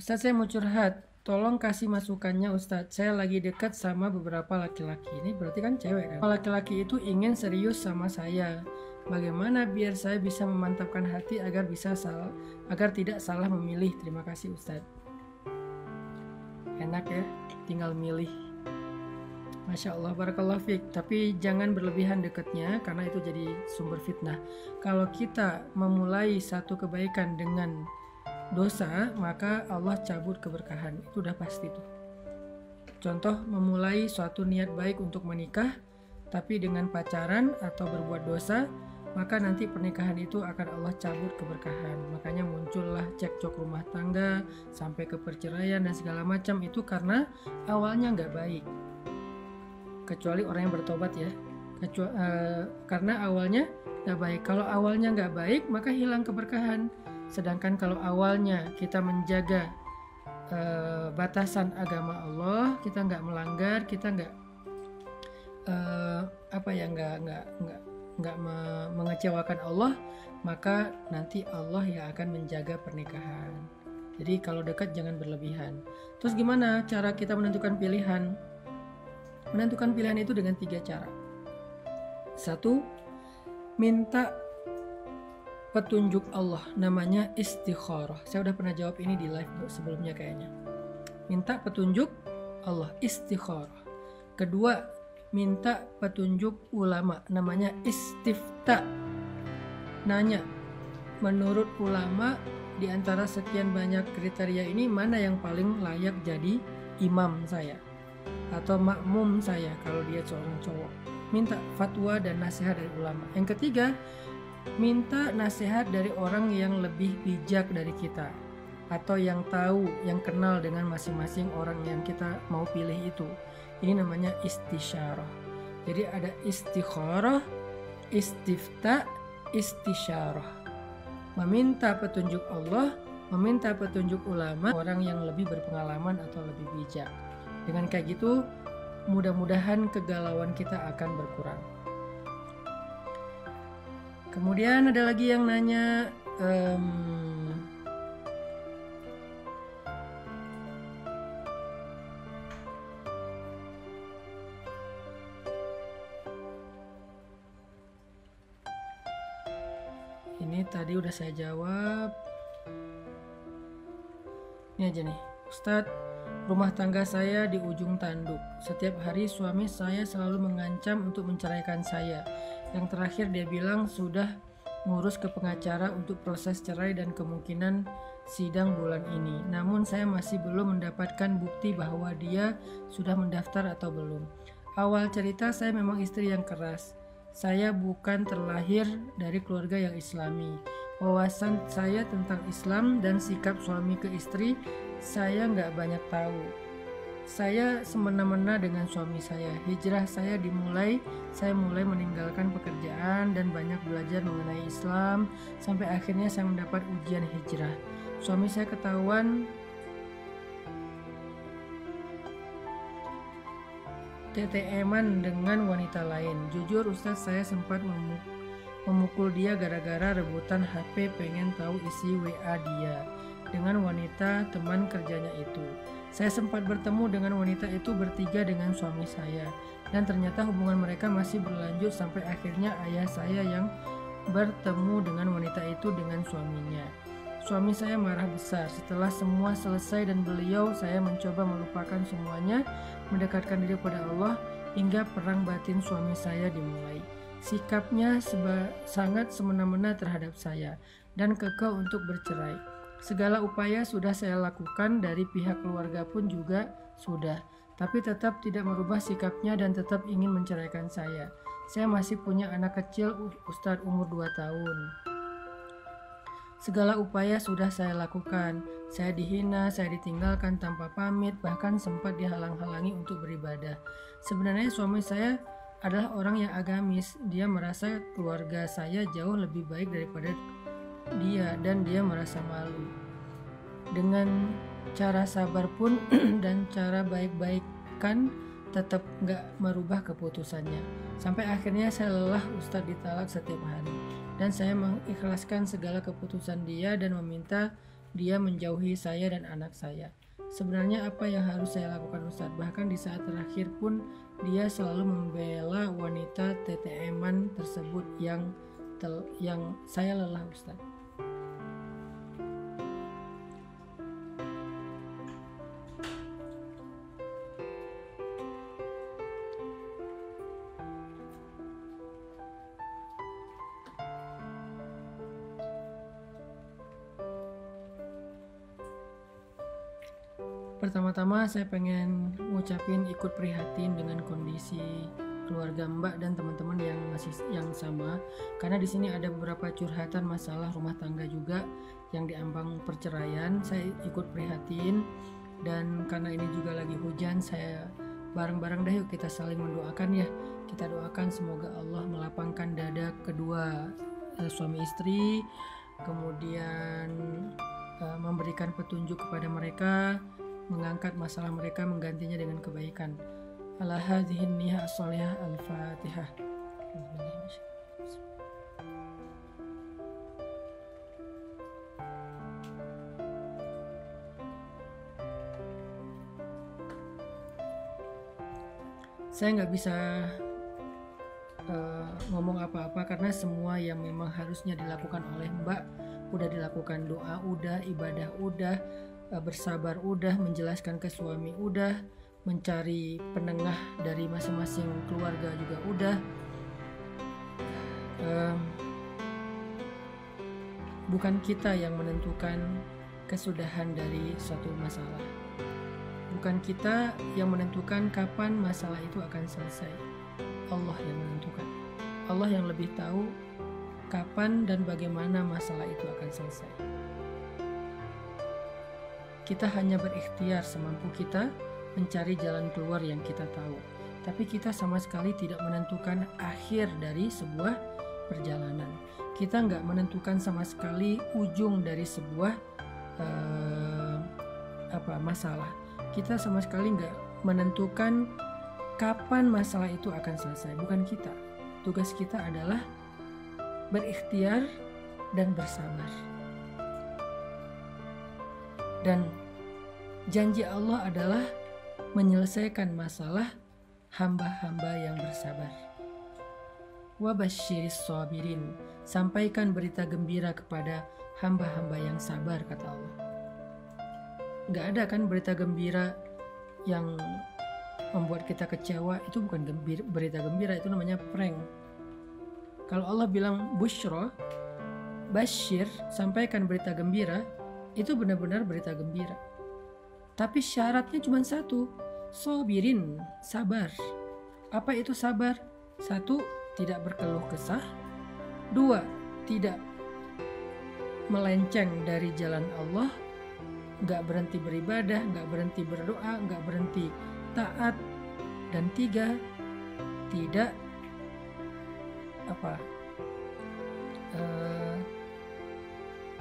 Ustadz saya mau curhat, tolong kasih masukannya Ustadz. Saya lagi dekat sama beberapa laki-laki. Ini berarti kan cewek kan? Laki-laki itu ingin serius sama saya. Bagaimana biar saya bisa memantapkan hati agar bisa salah, agar tidak salah memilih. Terima kasih Ustadz. Enak ya, tinggal milih. Masya Allah, barakallah fiq. Tapi jangan berlebihan dekatnya karena itu jadi sumber fitnah. Kalau kita memulai satu kebaikan dengan dosa, maka Allah cabut keberkahan. Itu udah pasti tuh. Contoh memulai suatu niat baik untuk menikah, tapi dengan pacaran atau berbuat dosa, maka nanti pernikahan itu akan Allah cabut keberkahan. Makanya muncullah cekcok rumah tangga sampai ke perceraian dan segala macam itu karena awalnya nggak baik. Kecuali orang yang bertobat ya. Kecuali, uh, eh, karena awalnya nggak baik. Kalau awalnya nggak baik, maka hilang keberkahan. Sedangkan kalau awalnya kita menjaga uh, batasan agama Allah, kita nggak melanggar, kita nggak uh, apa ya nggak nggak nggak nggak me mengecewakan Allah, maka nanti Allah yang akan menjaga pernikahan. Jadi kalau dekat jangan berlebihan. Terus gimana cara kita menentukan pilihan? Menentukan pilihan itu dengan tiga cara. Satu, minta petunjuk Allah namanya istikharah. Saya udah pernah jawab ini di live sebelumnya kayaknya. Minta petunjuk Allah istikharah. Kedua, minta petunjuk ulama namanya istifta. Nanya, menurut ulama di antara sekian banyak kriteria ini mana yang paling layak jadi imam saya atau makmum saya kalau dia seorang cowok. Minta fatwa dan nasihat dari ulama. Yang ketiga, minta nasihat dari orang yang lebih bijak dari kita atau yang tahu, yang kenal dengan masing-masing orang yang kita mau pilih itu. Ini namanya istisyarah. Jadi ada istikharah, istifta, istisyarah. Meminta petunjuk Allah, meminta petunjuk ulama, orang yang lebih berpengalaman atau lebih bijak. Dengan kayak gitu, mudah-mudahan kegalauan kita akan berkurang. Kemudian ada lagi yang nanya, um, ini tadi udah saya jawab. Ini aja nih, Ustadz. Rumah tangga saya di ujung tanduk. Setiap hari suami saya selalu mengancam untuk menceraikan saya. Yang terakhir dia bilang sudah ngurus ke pengacara untuk proses cerai dan kemungkinan sidang bulan ini. Namun saya masih belum mendapatkan bukti bahwa dia sudah mendaftar atau belum. Awal cerita saya memang istri yang keras. Saya bukan terlahir dari keluarga yang islami. Wawasan saya tentang Islam dan sikap suami ke istri saya nggak banyak tahu saya semena-mena dengan suami saya. Hijrah saya dimulai, saya mulai meninggalkan pekerjaan dan banyak belajar mengenai Islam sampai akhirnya saya mendapat ujian hijrah. Suami saya ketahuan TTM-an dengan wanita lain. Jujur Ustaz saya sempat memukul dia gara-gara rebutan HP pengen tahu isi WA dia dengan wanita teman kerjanya itu. Saya sempat bertemu dengan wanita itu bertiga dengan suami saya, dan ternyata hubungan mereka masih berlanjut sampai akhirnya ayah saya yang bertemu dengan wanita itu dengan suaminya. Suami saya marah besar. Setelah semua selesai dan beliau, saya mencoba melupakan semuanya, mendekatkan diri pada Allah, hingga perang batin suami saya dimulai. Sikapnya sangat semena-mena terhadap saya dan kekeh untuk bercerai. Segala upaya sudah saya lakukan dari pihak keluarga pun juga sudah, tapi tetap tidak merubah sikapnya dan tetap ingin menceraikan saya. Saya masih punya anak kecil Ustadz umur 2 tahun. Segala upaya sudah saya lakukan. Saya dihina, saya ditinggalkan tanpa pamit, bahkan sempat dihalang-halangi untuk beribadah. Sebenarnya suami saya adalah orang yang agamis. Dia merasa keluarga saya jauh lebih baik daripada dia dan dia merasa malu. Dengan cara sabar pun dan cara baik-baikkan tetap nggak merubah keputusannya. Sampai akhirnya saya lelah Ustadz ditalak setiap hari. Dan saya mengikhlaskan segala keputusan dia dan meminta dia menjauhi saya dan anak saya. Sebenarnya apa yang harus saya lakukan Ustadz? Bahkan di saat terakhir pun dia selalu membela wanita TTM-an tersebut yang tel, yang saya lelah Ustadz. Saya pengen ngucapin ikut prihatin dengan kondisi keluarga Mbak dan teman-teman yang masih yang sama karena di sini ada beberapa curhatan masalah rumah tangga juga yang diambang perceraian. Saya ikut prihatin dan karena ini juga lagi hujan saya bareng-bareng deh yuk kita saling mendoakan ya. Kita doakan semoga Allah melapangkan dada kedua uh, suami istri kemudian uh, memberikan petunjuk kepada mereka mengangkat masalah mereka menggantinya dengan kebaikan. Ala hadhihi niyah as-salihah al-Fatihah. Saya nggak bisa uh, ngomong apa-apa karena semua yang memang harusnya dilakukan oleh Mbak udah dilakukan doa, udah ibadah, udah bersabar udah menjelaskan ke suami udah mencari penengah dari masing-masing keluarga juga udah. Um, bukan kita yang menentukan kesudahan dari suatu masalah. Bukan kita yang menentukan kapan masalah itu akan selesai. Allah yang menentukan. Allah yang lebih tahu kapan dan bagaimana masalah itu akan selesai kita hanya berikhtiar semampu kita mencari jalan keluar yang kita tahu. Tapi kita sama sekali tidak menentukan akhir dari sebuah perjalanan. Kita nggak menentukan sama sekali ujung dari sebuah uh, apa masalah. Kita sama sekali nggak menentukan kapan masalah itu akan selesai. Bukan kita. Tugas kita adalah berikhtiar dan bersabar. Dan janji Allah adalah menyelesaikan masalah hamba-hamba yang bersabar. Wabashiris sabirin, sampaikan berita gembira kepada hamba-hamba yang sabar, kata Allah. Gak ada kan berita gembira yang membuat kita kecewa, itu bukan gembira, berita gembira, itu namanya prank. Kalau Allah bilang bushro, bashir, sampaikan berita gembira, itu benar-benar berita gembira. Tapi syaratnya cuma satu, sobirin, sabar. Apa itu sabar? Satu, tidak berkeluh kesah. Dua, tidak melenceng dari jalan Allah. Gak berhenti beribadah, gak berhenti berdoa, gak berhenti taat. Dan tiga, tidak apa uh,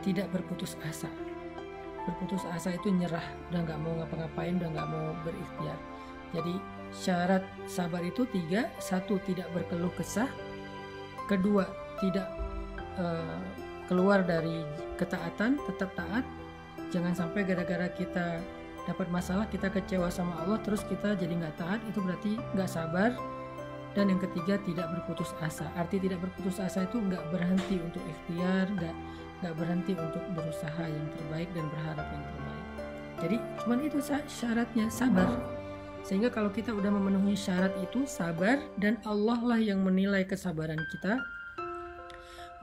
tidak berputus asa berputus asa itu nyerah udah nggak mau ngapa-ngapain udah nggak mau berikhtiar. Jadi syarat sabar itu tiga satu tidak berkeluh kesah kedua tidak uh, keluar dari ketaatan tetap taat. Jangan sampai gara-gara kita dapat masalah kita kecewa sama Allah terus kita jadi nggak taat itu berarti nggak sabar dan yang ketiga tidak berputus asa. Arti tidak berputus asa itu nggak berhenti untuk ikhtiar nggak nggak berhenti untuk berusaha yang terbaik dan berharap yang terbaik. Jadi cuman itu syaratnya sabar. Sehingga kalau kita udah memenuhi syarat itu sabar dan Allah lah yang menilai kesabaran kita.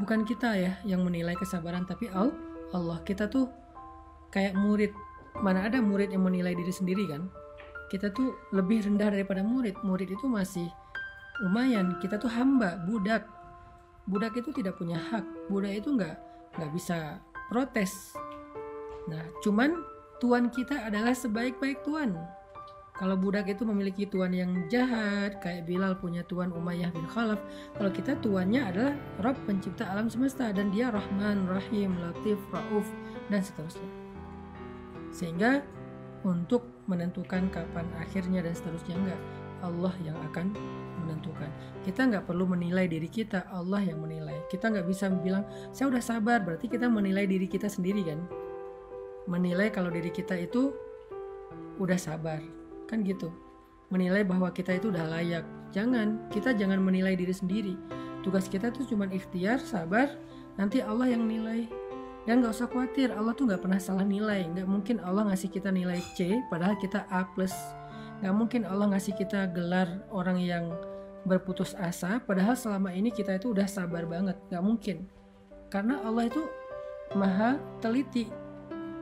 Bukan kita ya yang menilai kesabaran tapi Allah kita tuh kayak murid. Mana ada murid yang menilai diri sendiri kan? Kita tuh lebih rendah daripada murid. Murid itu masih lumayan kita tuh hamba budak budak itu tidak punya hak budak itu nggak nggak bisa protes. Nah, cuman tuan kita adalah sebaik-baik tuan. Kalau budak itu memiliki tuan yang jahat, kayak Bilal punya tuan Umayyah bin Khalaf. Kalau kita tuannya adalah Rob pencipta alam semesta dan dia Rahman, Rahim, Latif, Rauf dan seterusnya. Sehingga untuk menentukan kapan akhirnya dan seterusnya enggak Allah yang akan menentukan. Kita nggak perlu menilai diri kita, Allah yang menilai. Kita nggak bisa bilang, saya udah sabar, berarti kita menilai diri kita sendiri kan? menilai kalau diri kita itu udah sabar. Kan gitu. Menilai bahwa kita itu udah layak. Jangan. Kita jangan menilai diri sendiri. Tugas kita tuh cuma ikhtiar sabar nanti Allah yang nilai. Dan nggak usah khawatir Allah tuh nggak pernah salah nilai. Nggak mungkin Allah ngasih kita nilai C padahal kita A nggak mungkin Allah ngasih kita gelar orang yang berputus asa padahal selama ini kita itu udah sabar banget nggak mungkin karena Allah itu maha teliti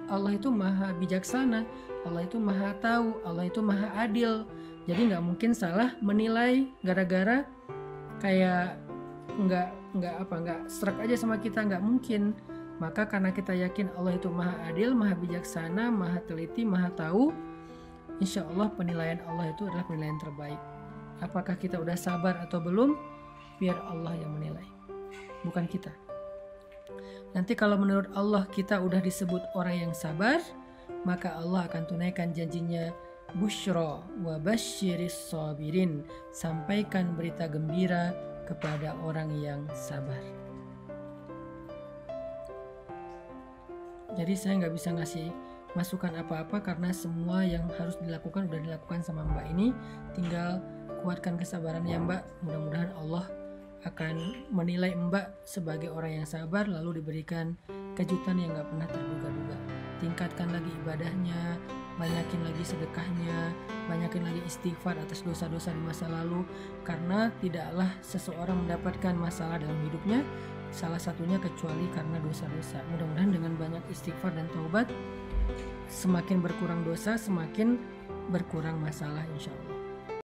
Allah itu maha bijaksana, Allah itu maha tahu, Allah itu maha adil. Jadi nggak mungkin salah menilai gara-gara kayak nggak nggak apa nggak serak aja sama kita nggak mungkin. Maka karena kita yakin Allah itu maha adil, maha bijaksana, maha teliti, maha tahu, insya Allah penilaian Allah itu adalah penilaian terbaik. Apakah kita udah sabar atau belum? Biar Allah yang menilai, bukan kita. Nanti kalau menurut Allah kita udah disebut orang yang sabar, maka Allah akan tunaikan janjinya Bushro wa basyiris sabirin Sampaikan berita gembira kepada orang yang sabar Jadi saya nggak bisa ngasih masukan apa-apa karena semua yang harus dilakukan udah dilakukan sama mbak ini Tinggal kuatkan kesabaran ya mbak Mudah-mudahan Allah akan menilai Mbak sebagai orang yang sabar lalu diberikan kejutan yang gak pernah terduga-duga. Tingkatkan lagi ibadahnya, banyakin lagi sedekahnya, banyakin lagi istighfar atas dosa-dosa di masa lalu karena tidaklah seseorang mendapatkan masalah dalam hidupnya salah satunya kecuali karena dosa-dosa. Mudah-mudahan dengan banyak istighfar dan taubat semakin berkurang dosa, semakin berkurang masalah insya Allah.